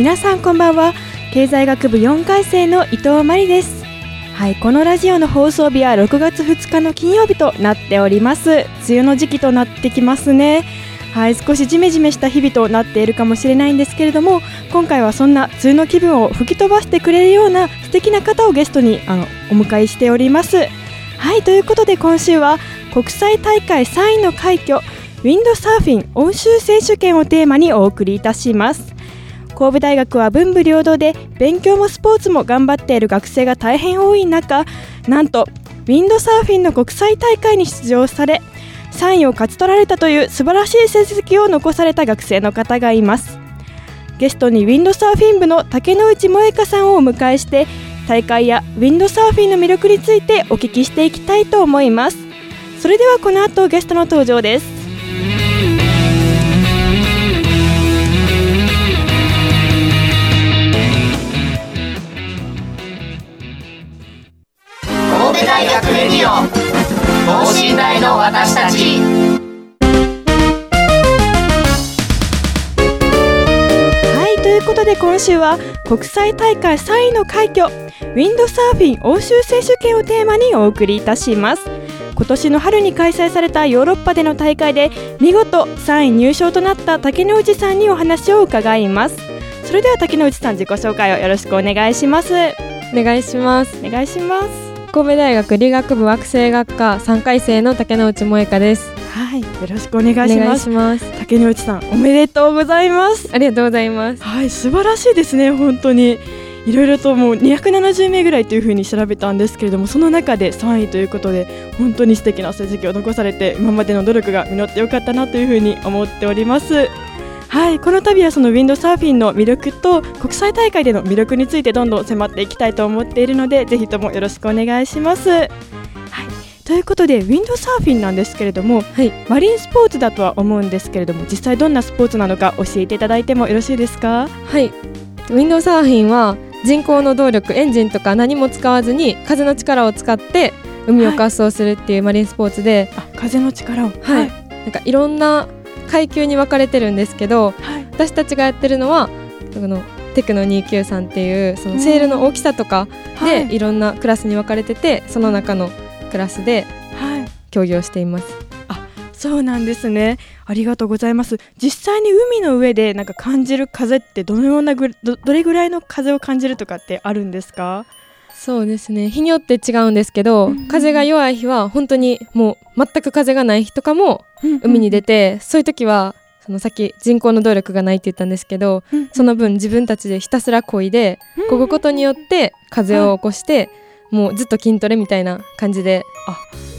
皆さんこんばんは。経済学部4回生の伊藤真理です。はいこのラジオの放送日は6月2日の金曜日となっております。梅雨の時期となってきますね。はい少しジメジメした日々となっているかもしれないんですけれども今回はそんな梅雨の気分を吹き飛ばしてくれるような素敵な方をゲストにあのお迎えしております。はいということで今週は国際大会3位の快挙ウィンドサーフィン欧州選手権をテーマにお送りいたします。神戸大学は文武両道で勉強もスポーツも頑張っている学生が大変多い中なんとウィンドサーフィンの国際大会に出場され3位を勝ち取られたという素晴らしい成績を残された学生の方がいます。ゲストにウィンドサーフィン部の竹之内萌香さんをお迎えして大会やウィンドサーフィンの魅力についてお聞きしていきたいと思います。それではこの後ゲストの登場です。レディオ。等身大の私たち。はいということで今週は国際大会3位の快挙ウィンドサーフィン欧州選手権をテーマにお送りいたします。今年の春に開催されたヨーロッパでの大会で見事3位入賞となった竹之内さんにお話を伺います。それでは竹之内さん自己紹介をよろしくお願いします。お願いします。お願いします神戸大学理学部惑星学科3回生の竹之内萌香です。はいよろしくお願いしお願いますします。竹之内さんおめでとうございます。ありがとうございます。はい素晴らしいですね本当に。いろいろともう270名ぐらいというふうに調べたんですけれどもその中で3位ということで本当に素敵な成績を残されて今までの努力が実ってよかったなというふうに思っておりますはいこの度はそのウィンドサーフィンの魅力と国際大会での魅力についてどんどん迫っていきたいと思っているのでぜひともよろしくお願いします。はい。ということでウィンドサーフィンなんですけれどもはい。マリンスポーツだとは思うんですけれども実際どんなスポーツなのか教えていただいてもよろしいですか？はい。ウィンドウサーフィンは人工の動力エンジンとか何も使わずに風の力を使って海を滑走するっていうマリンスポーツで、あ風の力を。はい。なんかいろんな階級に分かれてるんですけどはい。私たちがやってるのはこのテクノ293っていうそのセールの大きさとかはい。でいろんなクラスに分かれててその中のクラスではい。競技をしています。そうなんですね。ありがとうございます。実際に海の上でなんか感じる風ってどのようなぐどどれぐらいの風を感じるとかってあるんですか？そうですね。日によって違うんですけど、うん。風が弱い日は本当にもう全く風がない日とかも海に出て、て、そういう時はそのさっき人工の動力がないって言ったんですけどその分自分たちでひたすら漕いで漕ぐことによって風を起こして、もうずっと筋トレみたいな感じで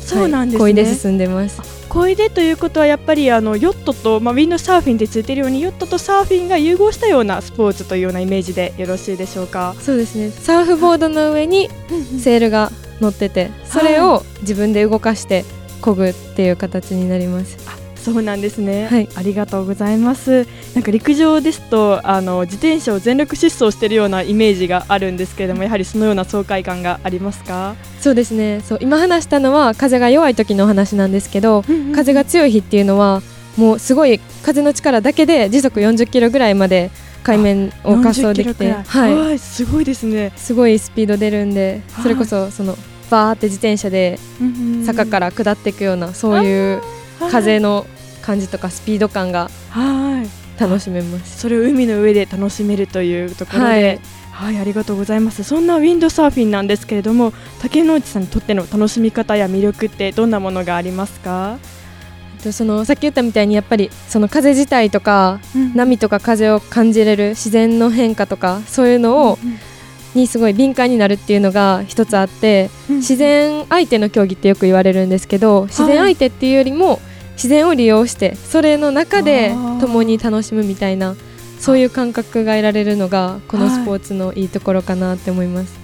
そうなんですね、はい漕いで進んでます漕いでということはやっぱりあのヨットと、まあ、ウィンドサーフィンってついてるようにヨットとサーフィンが融合したようなスポーツというようなイメージでよろしいでしょうか、そうですね。サーフボードの上にセールが乗っててそれを自分で動かして漕ぐっていう形になりますそうなんですね、はい。ありがとうございます。なんか陸上ですとあの自転車を全力疾走しているようなイメージがあるんですけれどもやはりそのような爽快感がありますか、そうですね。そう今話したのは風が弱い時の話なんですけど風が強い日っていうのはもうすごい風の力だけで時速40キロぐらいまで海面を滑走でき40キて、はい、はいすごいですね。すごいスピード出るんではい。それこそそのバーって自転車で坂からら下っていくようなそういう風の感じとかスピード感がはい楽しめます。それを海の上で楽しめるというところで、はい、ありがとうございます。そんなウィンドサーフィンなんですけれども、竹之内さんにとっての楽しみ方や魅力ってどんなものがありますか？でそのさっき言ったみたいにやっぱりその風自体とか波とか風を感じれる自然の変化とかそういうのをにすごい敏感になるっていうのが一つあって自然相手の競技ってよく言われるんですけど自然相手っていうよりも自然を利用してそれの中で共に楽しむみたいなそういう感覚が得られるのがこのスポーツのいいところかなって思います。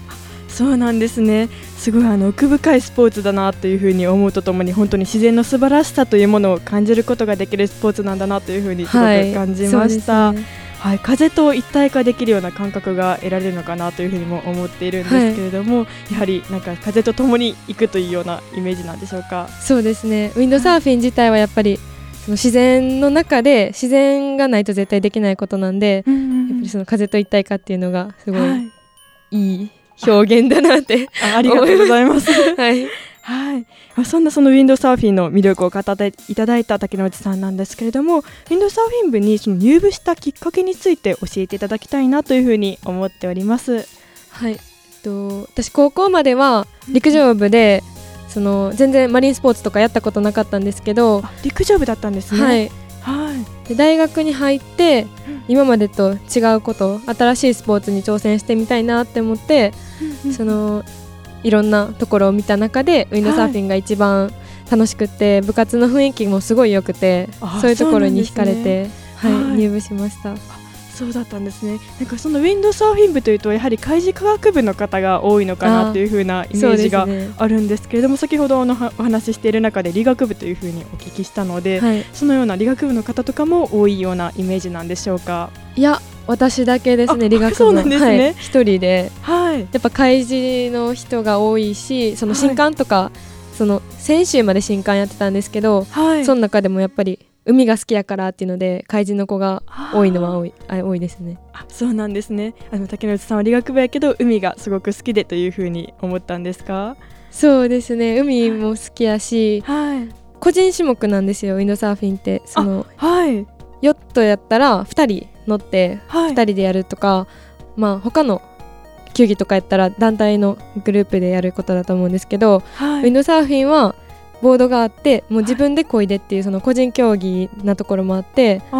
そうなんですね。すごいあの奥深いスポーツだなというふうに思うとともに本当に自然の素晴らしさというものを感じることができるスポーツなんだなというふうにすごく感じました。はいはい、風と一体化できるような感覚が得られるのかなというふうにも思っているんですけれども、はい、やはりなんか風とともに行くというようなイメージなんでしょうか？そうですね。ウィンドサーフィン自体はやっぱりその自然の中で自然がないと絶対できないことなんで、うんうん、やっぱりその風と一体化っていうのがすごい。いい表現だなってあありがとうございます。はいはい、まあ、そんなそのウィンドサーフィンの魅力を語っていただいた竹之内さんなんですけれどもウィンドサーフィン部にその入部したきっかけについて教えていただきたいなというふうに思っております。はい、えっと私高校までは陸上部で、その全然マリンスポーツとかやったことなかったんですけど陸上部だったんですね。はい、はい、で大学に入って、今までと違うこと新しいスポーツに挑戦してみたいなって思って、そのいろんなところを見た中でウィンドサーフィンが一番楽しくて、はい、部活の雰囲気もすごい良くてそういうところに惹かれて、ね、はい、はい、入部しました。そうだったんですね。なんかそのウィンドサーフィン部というとやはり海事科学部の方が多いのかなというふうなイメージがあるんですけれども、ね、先ほどのお話ししている中で理学部というふうにお聞きしたので、はい、そのような理学部の方とかも多いようなイメージなんでしょうか？いや私だけですね理学部。の一、ね。はい、人で、はい、やっぱ開示の人が多いしその新刊とか、はい、その先週まで新刊やってたんですけど、はい、その中でもやっぱり海が好きやからっていうので開示の子が多いのは多いあ多いですね。あそうなんですね。あの竹内さんは理学部やけど海がすごく好きでというふうに思ったんですか？そうですね。海も好きやし、はい、個人種目なんですよウィンドサーフィンって。その、はい、ヨットやったら2人乗って2人でやるとか、はい、まあ他の球技とかやったら団体のグループでやることだと思うんですけど、はい、ウィンドサーフィンはボードがあってもう自分で漕いでっていうその個人競技なところもあって、そ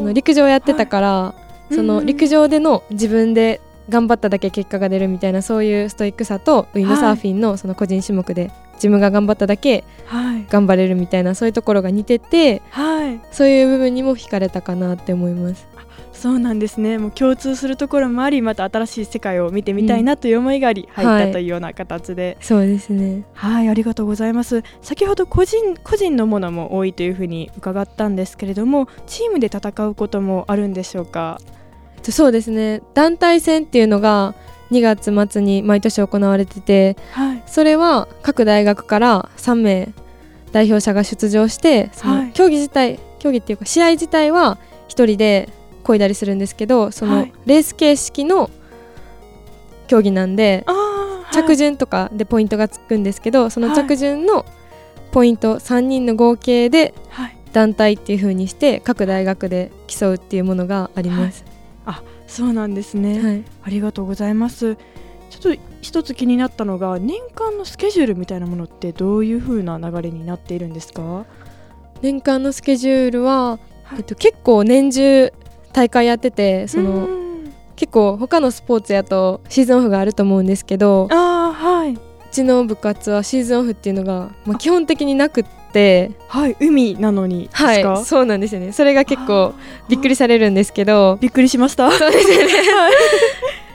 の陸上やってたから、はい、その陸上での自分で頑張っただけ結果が出るみたいなそういうストイックさとウィンドサーフィンのその個人種目で自分が頑張っただけ頑張れるみたいなそういうところが似てて、はい、そういう部分にも惹かれたかなって思います。そうなんですね。もう共通するところもありまた新しい世界を見てみたいなという思いがあり、入ったというような形で、はい、そうですね。はいありがとうございます。先ほど個人個人のものも多いというふうに伺ったんですけれどもチームで戦うこともあるんでしょうか？そうですね。団体戦っていうのが2月末に毎年行われてて、はい、それは各大学から3名代表者が出場してその競技自体、はい、競技っていうか試合自体は1人で漕いだりするんですけどそのレース形式の競技なんで、はい、着順とかでポイントがつくんですけどその着順のポイント3人の合計で団体っていう風にして各大学で競うっていうものがあります。あそうなんですね、はい、ありがとうございます。ちょっと一つ気になったのが年間のスケジュールみたいなものってどういう風な流れになっているんですか？年間のスケジュールは、はい、えっと、結構年中大会やっててその結構他のスポーツやとシーズンオフがあると思うんですけどあ、はい、うちの部活はシーズンオフっていうのが、まあ、基本的になくってはい海なのに。はいそうなんですよね。それが結構びっくりされるんですけど。びっくりしました。そうですよね、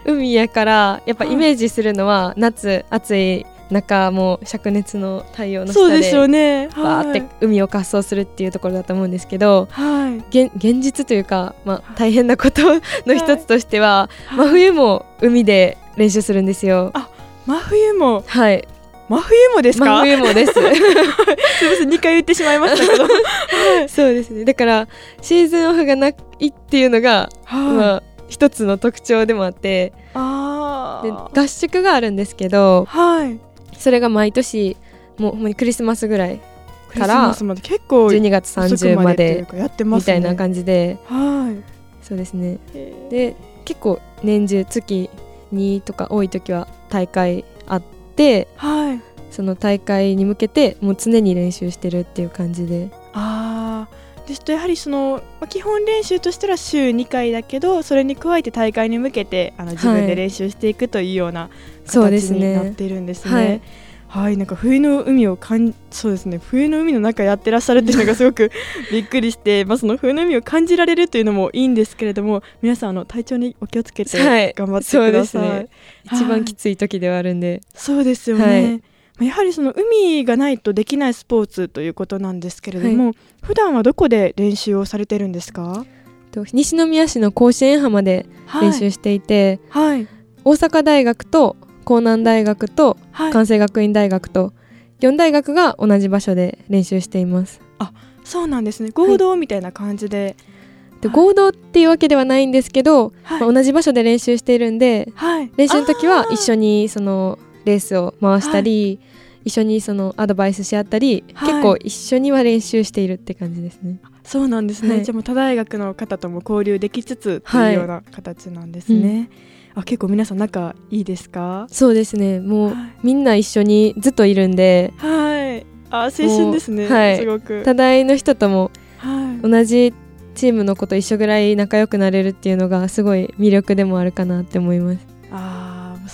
海やからやっぱイメージするのは夏暑い中もう灼熱の太陽の下でそうね。バーって海を滑走するっていうところだと思うんですけど、はい、現現実というか、まあ、大変なことの一つとしては、はい、真冬も海で練習するんですよ。あ真冬も？はい。真冬もですか？真冬もです。すみません2回言ってしまいましたけど、はい、そうですね。だからシーズンオフがないっていうのが、はい、まあ一つの特徴でもあってあで合宿があるんですけど、はい、それが毎年もうほんまにクリスマスぐらいから結構12月30までみたいな感じで、はい。そうですね。で結構年中月2とか多い時は大会あって、はい、その大会に向けてもう常に練習してるっていう感じで。あですとやはりその、まあ、基本練習としては週2回だけどそれに加えて大会に向けてあの自分で練習していくというような形になっているんですね。はい。はい、なんか冬の海をかんそうですね。冬の海の中やってらっしゃるっていうのがすごく びっくりして、まあ、その冬の海を感じられるというのもいいんですけれども皆さんあの体調にお気をつけて頑張ってください、はい、ね、一番きつい時ではあるんで。そうですよね、はい、やはりその海がないとできないスポーツということなんですけれども、はい、普段はどこで練習をされてるんですか？西宮市の甲子園浜で練習していて、はい、大阪大学と江南大学と関西学院大学と4大学が同じ場所で練習しています。あそうなんですね。合同みたいな感じで、はい、で合同っていうわけではないんですけど、はい、まあ、同じ場所で練習しているんで、はい、練習の時は一緒にそのレースを回したり、一緒にそのアドバイスし合ったり、結構一緒には練習しているって感じですね。そうなんですね、じゃあもう他大学の方とも交流できつつというような形なんですね、うん。あ結構皆さん仲いいですか？そうですね。もう、はい、みんな一緒にずっといるんで。はい。あ青春ですね、はい、すごく。多大の人とも同じチームの子と一緒ぐらい仲良くなれるっていうのがすごい魅力でもあるかなって思います。あ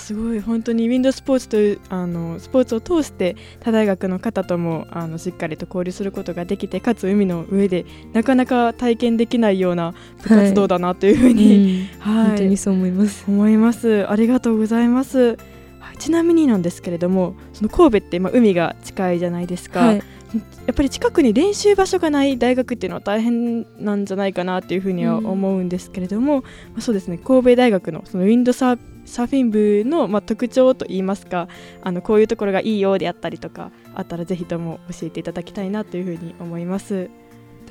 すごい本当にウィンドスポーツというあのスポーツを通して他大学の方ともあのしっかりと交流することができてかつ海の上でなかなか体験できないような部活動だなというふうに、はい、うんはい、本当にそう思います。思います。ありがとうございます。ちなみになんですけれどもその神戸って、まあ、海が近いじゃないですか、はい、やっぱり近くに練習場所がない大学っていうのは大変なんじゃないかなっていうふうには思うんですけれども、うん、まあ、そうですね。神戸大学のそのウィンドサーサーフィン部の、まあ、特徴といいますかあのこういうところがいいようであったりとかあったらぜひとも教えていただきたいなというふうに思います。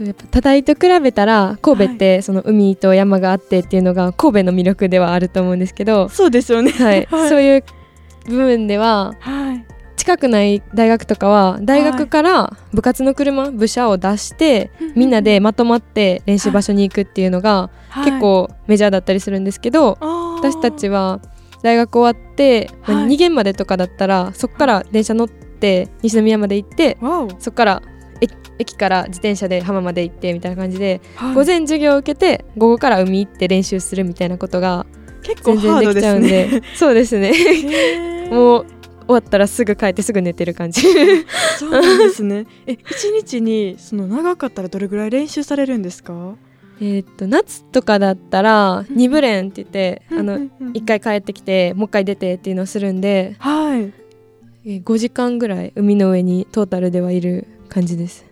やっぱ多大と比べたら神戸ってその海と山があってっていうのが神戸の魅力ではあると思うんですけどそうですよね、はい、はい、そういう部分では、はい、近くない大学とかは大学から部活の車、部車を出してみんなでまとまって練習場所に行くっていうのが結構メジャーだったりするんですけど、私たちは大学終わって、まあ、2限までとかだったらそこから電車乗って西宮まで行ってそこから駅から自転車で浜まで行ってみたいな感じで、午前授業を受けて午後から海行って練習するみたいなことが全然できちゃうんで そうですね。もう終わったらすぐ帰ってすぐ寝てる感じ。そうなんですね。え一日にその長かったらどれぐらい練習されるんですか？えー、っと夏とかだったら2部練って言って、あの1回帰ってきてもう一回出てっていうのをするんで、はい、えー、5時間ぐらい海の上にトータルではいる感じです。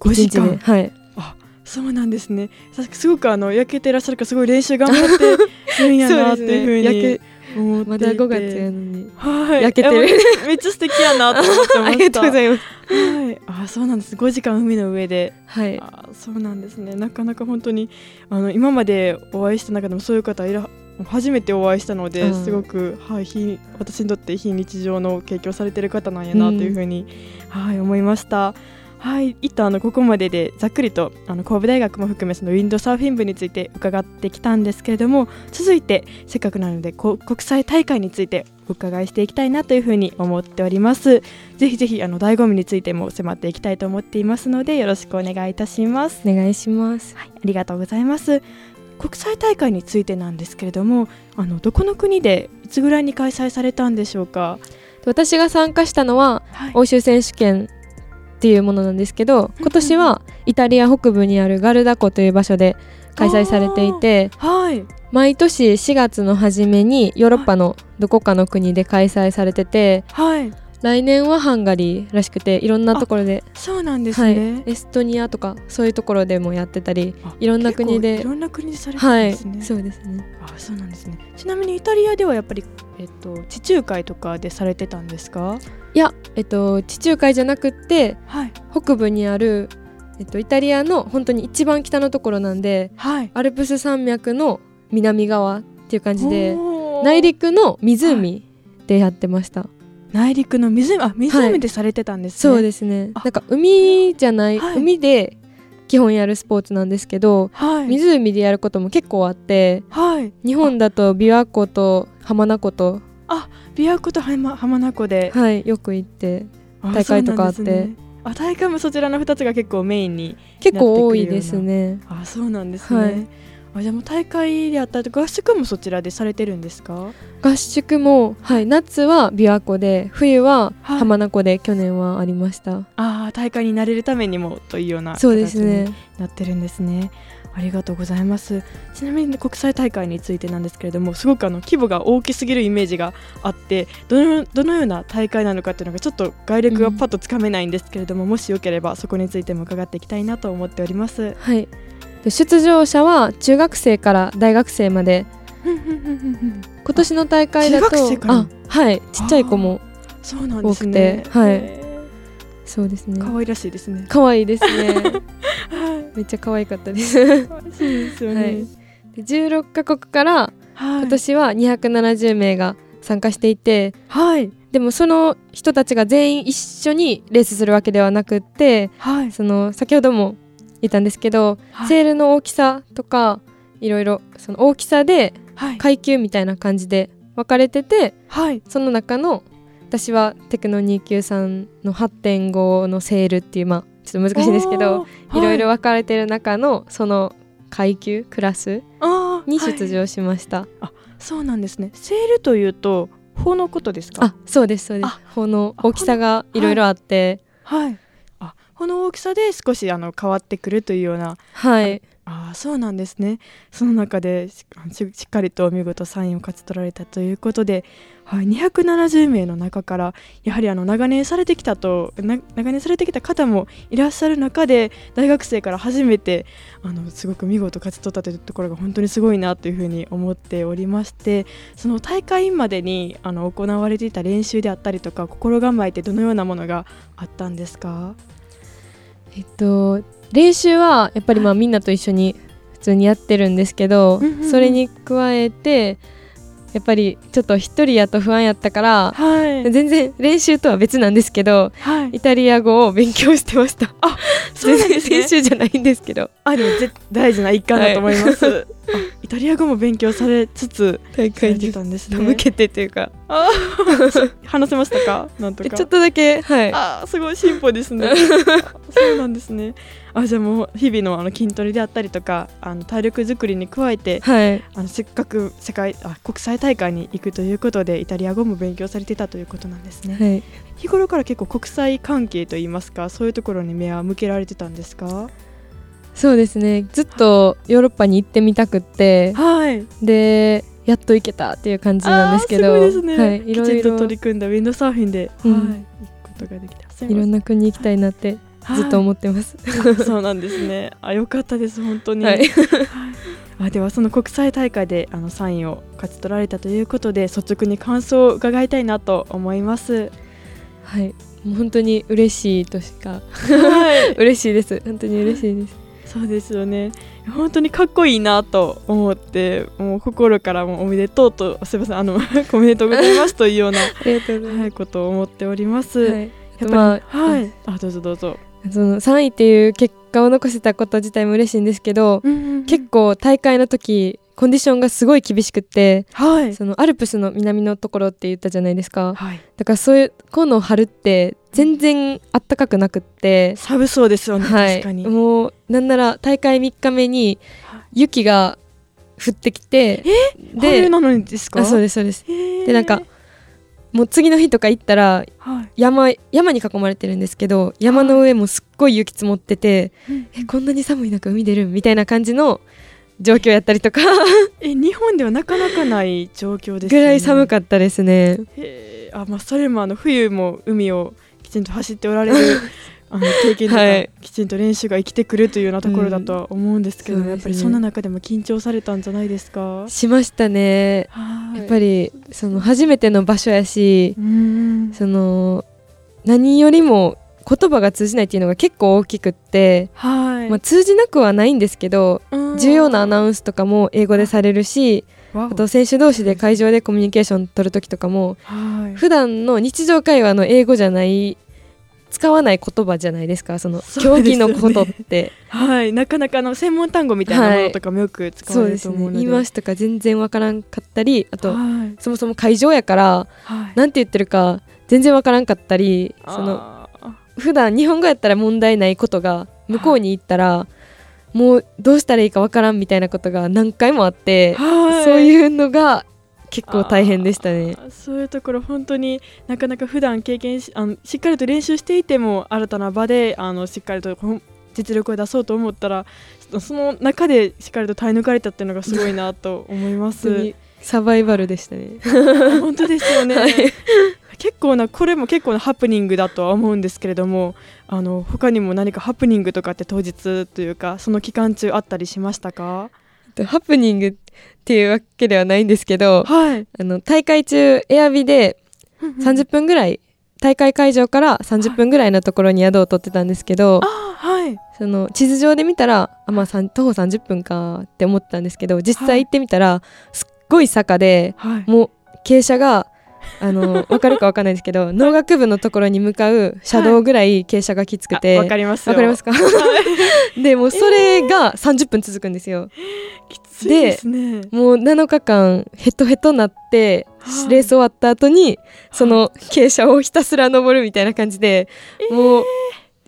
5時間？はい。あそうなんですね。すごくあの焼けてらっしゃるからすごい練習頑張って るんやなっていうふうに思ってまだ5月やのに、はい、焼けてる。めっちゃ素敵やなと思ってました。ありがとうございます。はい、あそうなんです。5時間海の上で、はい、あそうなんですね。なかなか本当にあの今までお会いした中でもそういう方いら初めてお会いしたので、うん、すごく、はい、非私にとって非日常の経験をされてる方なんやなというふうに、うん、はい、思いました。はい一旦あのここまででざっくりとあの神戸大学も含めそのウィンドサーフィン部について伺ってきたんですけれども続いてせっかくなので国際大会についてお伺いしていきたいなというふうに思っております。ぜひぜひあの醍醐味についても迫っていきたいと思っていますのでよろしくお願いいたします。お願いします、はい、ありがとうございます。国際大会についてなんですけれどもあのどこの国でいつぐらいに開催されたんでしょうか？私が参加したのは、はい、欧州選手権っていうものなんですけど今年はイタリア北部にあるガルダ湖という場所で開催されていて、はい、毎年4月の初めにヨーロッパのどこかの国で開催されてて、はい、来年はハンガリーらしくていろんなところでそうなんですね、はい、エストニアとかそういうところでもやってたりいろんな国でいろんな国でされてるんですね、はい、そうですね。あそうなんですね。ちなみにイタリアではやっぱり、えっと、地中海とかでされてたんですか？いや、えっと、地中海じゃなくて、はい、北部にある、えっと、イタリアの本当に一番北のところなんで、はい、アルプス山脈の南側っていう感じで内陸の湖でやってました。内陸の湖？あ湖でされてたんですね、はい、そうですね。なんか海じゃない、はい、海で基本やるスポーツなんですけど、はい、湖でやることも結構あって、はい、日本だと琵琶湖と浜名湖とあ琵琶湖と浜名湖で。はいよく行って大会とかあって。あ大会もそちらの2つが結構メインに結構多いですね。あそうなんですね、はい。あじゃあもう大会であったり合宿もそちらでされてるんですか？合宿も、はい、夏は琵琶湖で冬は浜名湖で去年はありました、はい、ああ大会になれるためにもというような形になってるんですねありがとうございます。ちなみに国際大会についてなんですけれどもすごくあの規模が大きすぎるイメージがあってどのどのような大会なのかっていうのがちょっと概略がパッとつかめないんですけれども、うん、もしよければそこについても伺っていきたいなと思っております。はい。出場者は中学生から大学生まで。今年の大会だとあはい。ちっちゃい子も多くて、ね、はいそうですね。可愛らしいですね。可愛いですね。めっちゃ可愛かったです。そうですよね、はい、で16カ国から、今年は270名が参加していて、はい、でもその人たちが全員一緒にレースするわけではなくって、はい、その先ほどもいたんですけど、はい、セールの大きさとかいろいろその大きさで階級みたいな感じで分かれてて、はい、その中の私はテクノ293の8.5のセールっていうまあちょっと難しいんですけど、い、ろいろ分かれてる中のその階級クラスに出場しました、はい、あそうなんですね。セールというと法のことですか？あそうですそうです。法の大きさがいろいろあって。はい、はいこの大きさで少しあの変わってくるというようなはいあそうなんですね。その中でしっかりと見事サインを勝ち取られたということで、はい、270名の中からやはりあの長年されてきたと長年されてきた方もいらっしゃる中で大学生から初めてあのすごく見事勝ち取ったというところが本当にすごいなというふうに思っておりましてその大会までにあの行われていた練習であったりとか心構えってどのようなものがあったんですか？えっと練習はやっぱりまあみんなと一緒に普通にやってるんですけど、それに加えてやっぱりちょっと一人やと不安やったから、はい、全然練習とは別なんですけど、はい、イタリア語を勉強してました。あそうです、ね、練習じゃないんですけど。あでも大事な一環だと思います、はい、イタリア語も勉強されつつ大会に向けてというか。話せましたか？なんとか。ちょっとだけはい。あすごい進歩ですね。そうなんですねあじゃあもう日々のあの筋トレであったりとかあの体力作りに加えて、はい、あのせっかく世界あ国際大会に行くということでイタリア語も勉強されてたということなんですね、はい、日頃から結構国際関係といいますかそういうところに目は向けられてたんですか？そうですね。ずっとヨーロッパに行ってみたくて、はい、でやっと行けたっていう感じなんですけど、すね、はい、いろいろ。取り組んだウィンドサーフィンで、うん、はい、行くことができた。いろんな国行きたいなってずっと思ってます。そうなんですね。あ、よかったです、本当に。はい、あ、では、その国際大会で、あのサインを勝ち取られたということで、率直に感想を伺いたいなと思います。はい、もう本当に嬉しいとしか。はい、嬉しいです。本当に嬉しいです。そうですよね。本当にかっこいいなと思って、もう心からもおめでとうと、すみません、あの、おめでとうございますというような。ありがとうございます。ことを思っております。はい、やっぱり、はい、あ、どうぞどうぞ。その3位っていう結果を残せたこと自体も嬉しいんですけど、うんうんうん、結構大会の時コンディションがすごい厳しくて、はい、そのアルプスの南のところって言ったじゃないですか、はい、だからそういうこの春って全然あったかくなくって寒そうですよね、はい、確かに。もうなんなら大会3日目に雪が降ってきて、え？で春なのにですか？あそうですそうです。でなんかもう次の日とか行ったら、はい、山山に囲まれてるんですけど山の上もすっごい雪積もってて、はい、えこんなに寒い中海出るみたいな感じの状況やったりとか。え日本ではなかなかない状況です、ね、ぐらい寒かったですね。あ、まあ、それもあの冬も海をきちんと走っておられる あの経験とか、きちんと練習が生きてくるというようなところだとは思うんですけど、うんね、やっぱりそんな中でも緊張されたんじゃないですか？しましたね。やっぱりその初めての場所やしその何よりも言葉が通じないっていうのが結構大きくって、はい。まあ、通じなくはないんですけど重要なアナウンスとかも英語でされるしあと選手同士で会場でコミュニケーション取る時とかも、はい、普段の日常会話の英語じゃない使わない言葉じゃないですかその競技のことって、はい。なかなかの専門単語みたいなものとかもよく使われると思うので,、はい、ね、言い回しとか全然わからんかったりあと、はい、そもそも会場やから、はい、なんて言ってるか全然わからんかったりその普段日本語やったら問題ないことが向こうに行ったら、もうどうしたらいいかわからんみたいなことが何回もあって、そういうのが結構大変でしたねそういうところ本当になかなか普段経験しあのしっかりと練習していても新たな場であのしっかりと実力を出そうと思ったらその中でしっかりと耐え抜かれたっていうのがすごいなと思います。サバイバルでしたね。本当ですよね。はい、結構なこれも結構なハプニングだとは思うんですけれども、あの他にも何かハプニングとかって当日というかその期間中あったりしましたか？ハプニングっていうわけではないんですけど、はい、あの大会中エアビで30分ぐらい大会会場から30分ぐらいのところに宿を取ってたんですけど、はい、その地図上で見たらあ、まあ、徒歩30分かって思ってたんですけど実際行ってみたら、すっごい坂で、はい、もう傾斜があの分かるか分かんないですけど農学部のところに向かう車道ぐらい傾斜がきつくて、はい、かりますわかりますか？でもそれが30分続くんですよ、えー、で、ね、もう7日間ヘトヘトなって、はい、レース終わった後にその傾斜をひたすら登るみたいな感じで、もう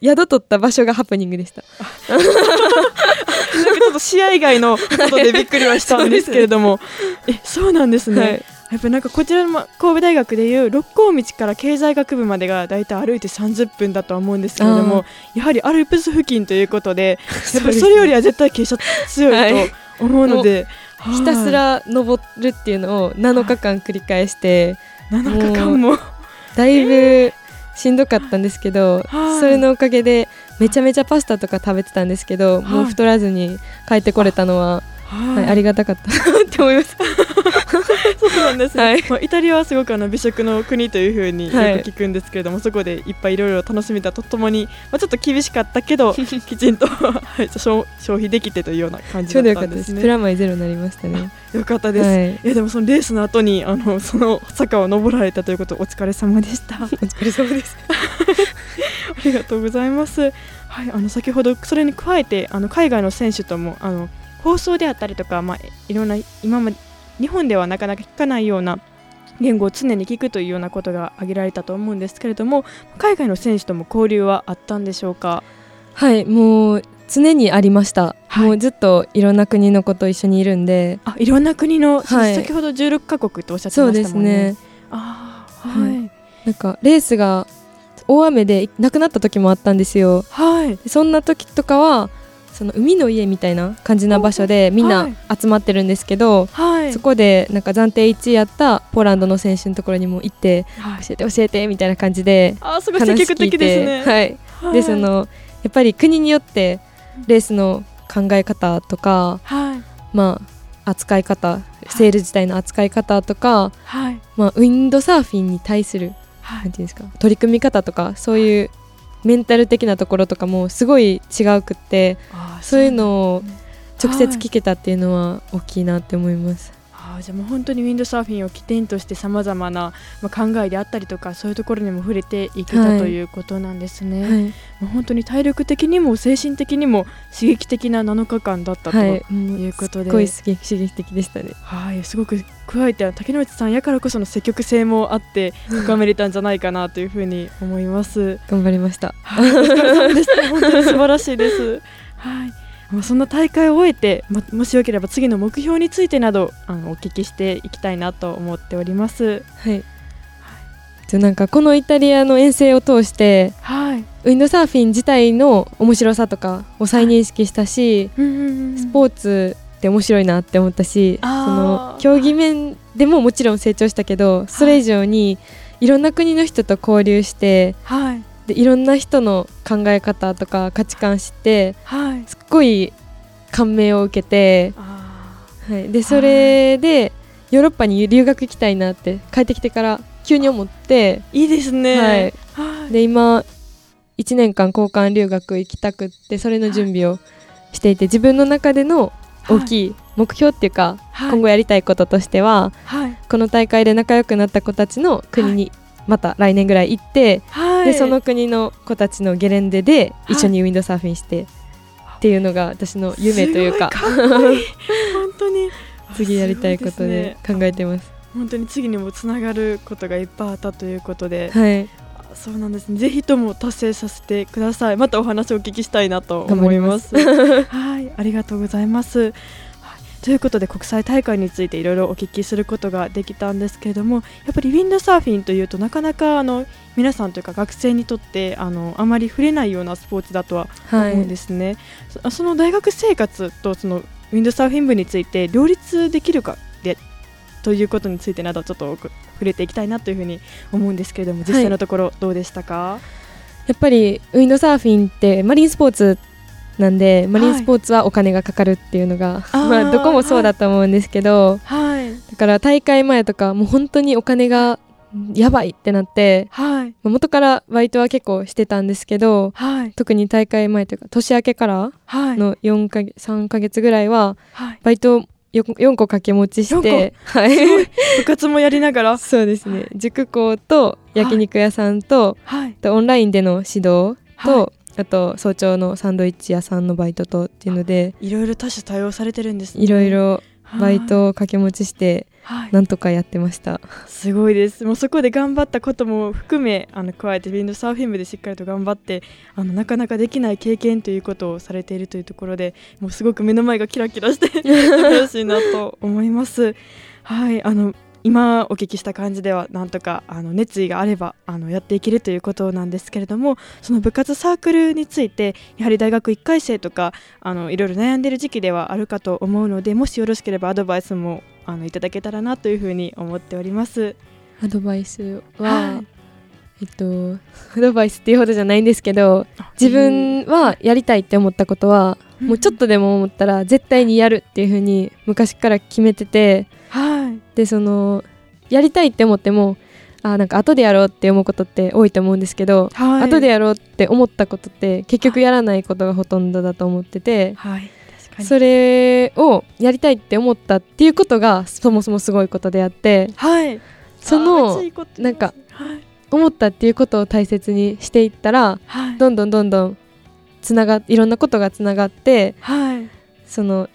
宿取った場所がハプニングでした。なんかちょっと試合外のことでびっくりはしたんですけれども、えそうなんですね。はいやっぱなんかこちらの神戸大学でいう六甲道から経済学部までがだいたい歩いて30分だとは思うんですけれどもやはりアルプス付近ということで やっぱそれよりは絶対傾斜強いと思うので、はい、ひたすら登るっていうのを7日間繰り返して、7日間も。だいぶしんどかったんですけど、それのおかげでめちゃめちゃパスタとか食べてたんですけど、もう太らずに帰ってこれたのははい、ありがたかったって思います そうなんですね、はい、まあ、イタリアはすごくあの美食の国というふうによく聞くんですけれども、はい、そこでいっぱいいろいろ楽しめたとともに、まあ、ちょっと厳しかったけど きちんとはい、消費できてというような感じだったんですね。プラマイゼロになりましたね。よかったです、はい、いやでもそのレースの後にあのその坂を登られたということお疲れ様でした。お疲れ様です。ありがとうございます。はいあの先ほどそれに加えてあの海外の選手ともあの放送であったりとか、まあ、いろんな今まで日本ではなかなか聞かないような言語を常に聞くというようなことが挙げられたと思うんですけれども海外の選手とも交流はあったんでしょうか？はいもう常にありました、はい、もうずっといろんな国の子と一緒にいるんで。あいろんな国の、はい、先ほど16カ国とおっしゃってましたもんね。そうですね。あはい、なんかレースが大雨でなくなった時もあったんですよ。はい、そんな時とかはその海の家みたいな感じな場所でみんな集まってるんですけど、はい、そこでなんか暫定1位やったポーランドの選手のところにも行って、はい、教えて教えてみたいな感じで話聞いて、ね、はい、はい、でそのやっぱり国によってレースの考え方とか、はい、まあ扱い方セール自体の扱い方とか、はい、まあ、ウィンドサーフィンに対する、はい、なんていうんですか取り組み方とかそういうメンタル的なところとかもすごい違うくってそういうのを直接聞けたっていうのは大きいなって思います。あじゃあもう本当にウィンドサーフィンを起点としてさまざまな、まあ、考えであったりとかそういうところにも触れていけた、はい、ということなんですね、はい、もう本当に体力的にも精神的にも刺激的な7日間だったとい。うことで、はい、すごい刺激的でしたね。はい。すごく加えて竹野内さんやからこその積極性もあって深めれたんじゃないかなというふうに思います。頑張りました、はい、お疲れ様でした。本当に素晴らしいです。はいそんな大会を終えて、ま、もしよければ次の目標についてなどあのお聞きしていきたいなと思っております。はい、じゃなんかこのイタリアの遠征を通して、はい、ウィンドサーフィン自体の面白さとかを再認識したし、はい、スポーツって面白いなって思ったしその競技面でももちろん成長したけどそれ以上にいろんな国の人と交流して、はい、でいろんな人の考え方とか価値観知って、はい、すっごい感銘を受けて、はい、でそれでヨーロッパに留学行きたいなって帰ってきてから急に思っていいですね、はい、で今1年間交換留学行きたくってそれの準備をしていて自分の中での大きい目標っていうか、はい、今後やりたいこととしては、はい、この大会で仲良くなった子たちの国にまた来年ぐらい行って、はい、でその国の子たちのゲレンデで一緒にウィンドサーフィンして、っていうのが私の夢というか。本当に。次やりたいことで考えてます。本当に次にもつながることがいっぱいあったということで、はい、そうなんですね。ぜひとも達成させてください。またお話をお聞きしたいなと思います。はい。ありがとうございますということで国際大会についていろいろお聞きすることができたんですけれどもやっぱりウィンドサーフィンというとなかなかあの皆さんというか学生にとってあのあまり触れないようなスポーツだとは思うんですね、はい、その大学生活とそのウィンドサーフィン部について両立できるかでということについてなどちょっと触れていきたいなというふうに思うんですけれども実際のところどうでしたか、はい、やっぱりウィンドサーフィンってマリンスポーツなんでマリンスポーツはお金がかかるっていうのが、はい、まあ、どこもそうだと思うんですけど、はい、だから大会前とかもう本当にお金がやばいってなって、はい、元からバイトは結構してたんですけど、はい、特に大会前というか年明けからの4か月3か月ぐらいは、バイト 4, 4個掛け持ちして、はい、部活もやりながら？そうですね、塾校と焼肉屋さんと,、はい、とオンラインでの指導と、あと早朝のサンドイッチ屋さんのバイトとっていうのでいろいろ多種多様されてるんですね。いろいろバイトを掛け持ちして、はい、なんとかやってました、すごいです。もうそこで頑張ったことも含めあの加えてウィンドサーフィン部でしっかりと頑張ってあのなかなかできない経験ということをされているというところでもうすごく目の前がキラキラして 楽しいなと思います。はい。あの今お聞きした感じではなんとかあの熱意があればあのやっていけるということなんですけれどもその部活サークルについてやはり大学1回生とかあのいろいろ悩んでいる時期ではあるかと思うのでもしよろしければアドバイスもあのいただけたらなというふうに思っております。アドバイスは、はい、えっとアドバイスっていうほどじゃないんですけど自分はやりたいって思ったことは、もうちょっとでも思ったら絶対にやるっていうふうに昔から決めててはい、でそのやりたいって思ってもあなんか後でやろうって思うことって多いと思うんですけど、はい、後でやろうって思ったことって結局やらないことがほとんどだと思ってて、はい、それをやりたいって思ったっていうことがそもそもすごいことであって、はい、そのなんか、思ったっていうことを大切にしていったら、どんどんどんどんつながいろんなことがつながって、その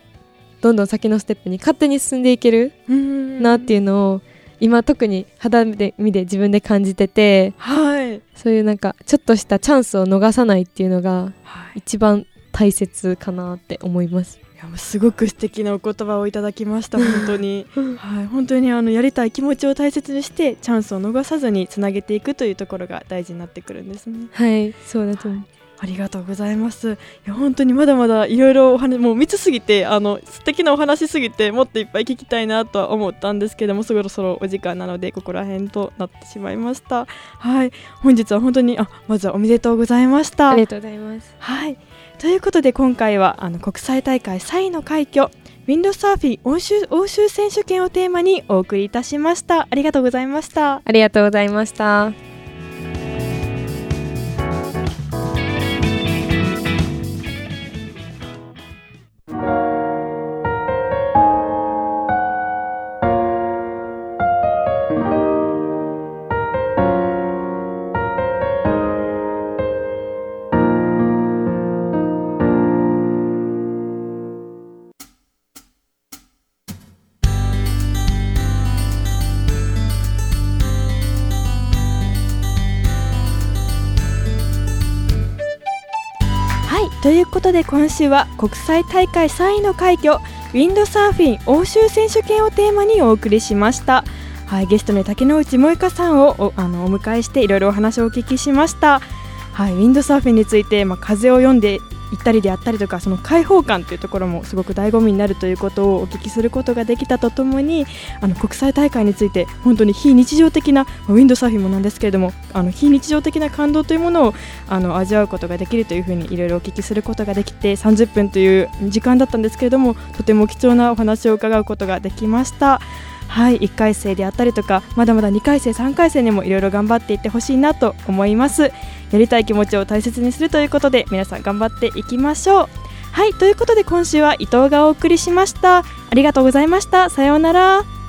どんどん先のステップに勝手に進んでいけるなっていうのを今特に肌で見で自分で感じてて、はい、そういうなんかちょっとしたチャンスを逃さないっていうのが一番大切かなって思います。いやすごく素敵なお言葉をいただきました本当に。はい。本当にあのやりたい気持ちを大切にしてチャンスを逃さずにつなげていくというところが大事になってくるんですね。はい。そうだと思う、ありがとうございます。いや本当にまだまだいろいろお話もう3つすぎてあの素敵なお話すぎてもっといっぱい聞きたいなとは思ったんですけどもそろそろお時間なのでここら辺となってしまいました。はい本日は本当にあまずはおめでとうございました。ありがとうございます。はいということで今回はあの国際大会3位の快挙ウィンドサーフィン欧州欧州選手権をテーマにお送りいたしました。ありがとうございました。ありがとうございました。いうことで今週は国際大会3位の快挙ウィンドサーフィン欧州選手権をテーマにお送りしました。はい、ゲストの竹之内萌香さんをおあのお迎えしていろいろお話をお聞きしました。はい、ウィンドサーフィンについて、まあ、風を読んで行ったりであったりとかその開放感というところもすごく醍醐味になるということをお聞きすることができたとともにあの国際大会について本当に非日常的なウィンドサーフィンもなんですけれどもあの非日常的な感動というものをあの味わうことができるというふうにいろいろお聞きすることができて30分という時間だったんですけれどもとても貴重なお話を伺うことができました。はい1回生であったりとかまだまだ2回生3回生にもいろいろ頑張っていってほしいなと思います。やりたい気持ちを大切にするということで皆さん頑張っていきましょう。はいということで今週は伊藤がお送りしました。ありがとうございました。さようなら。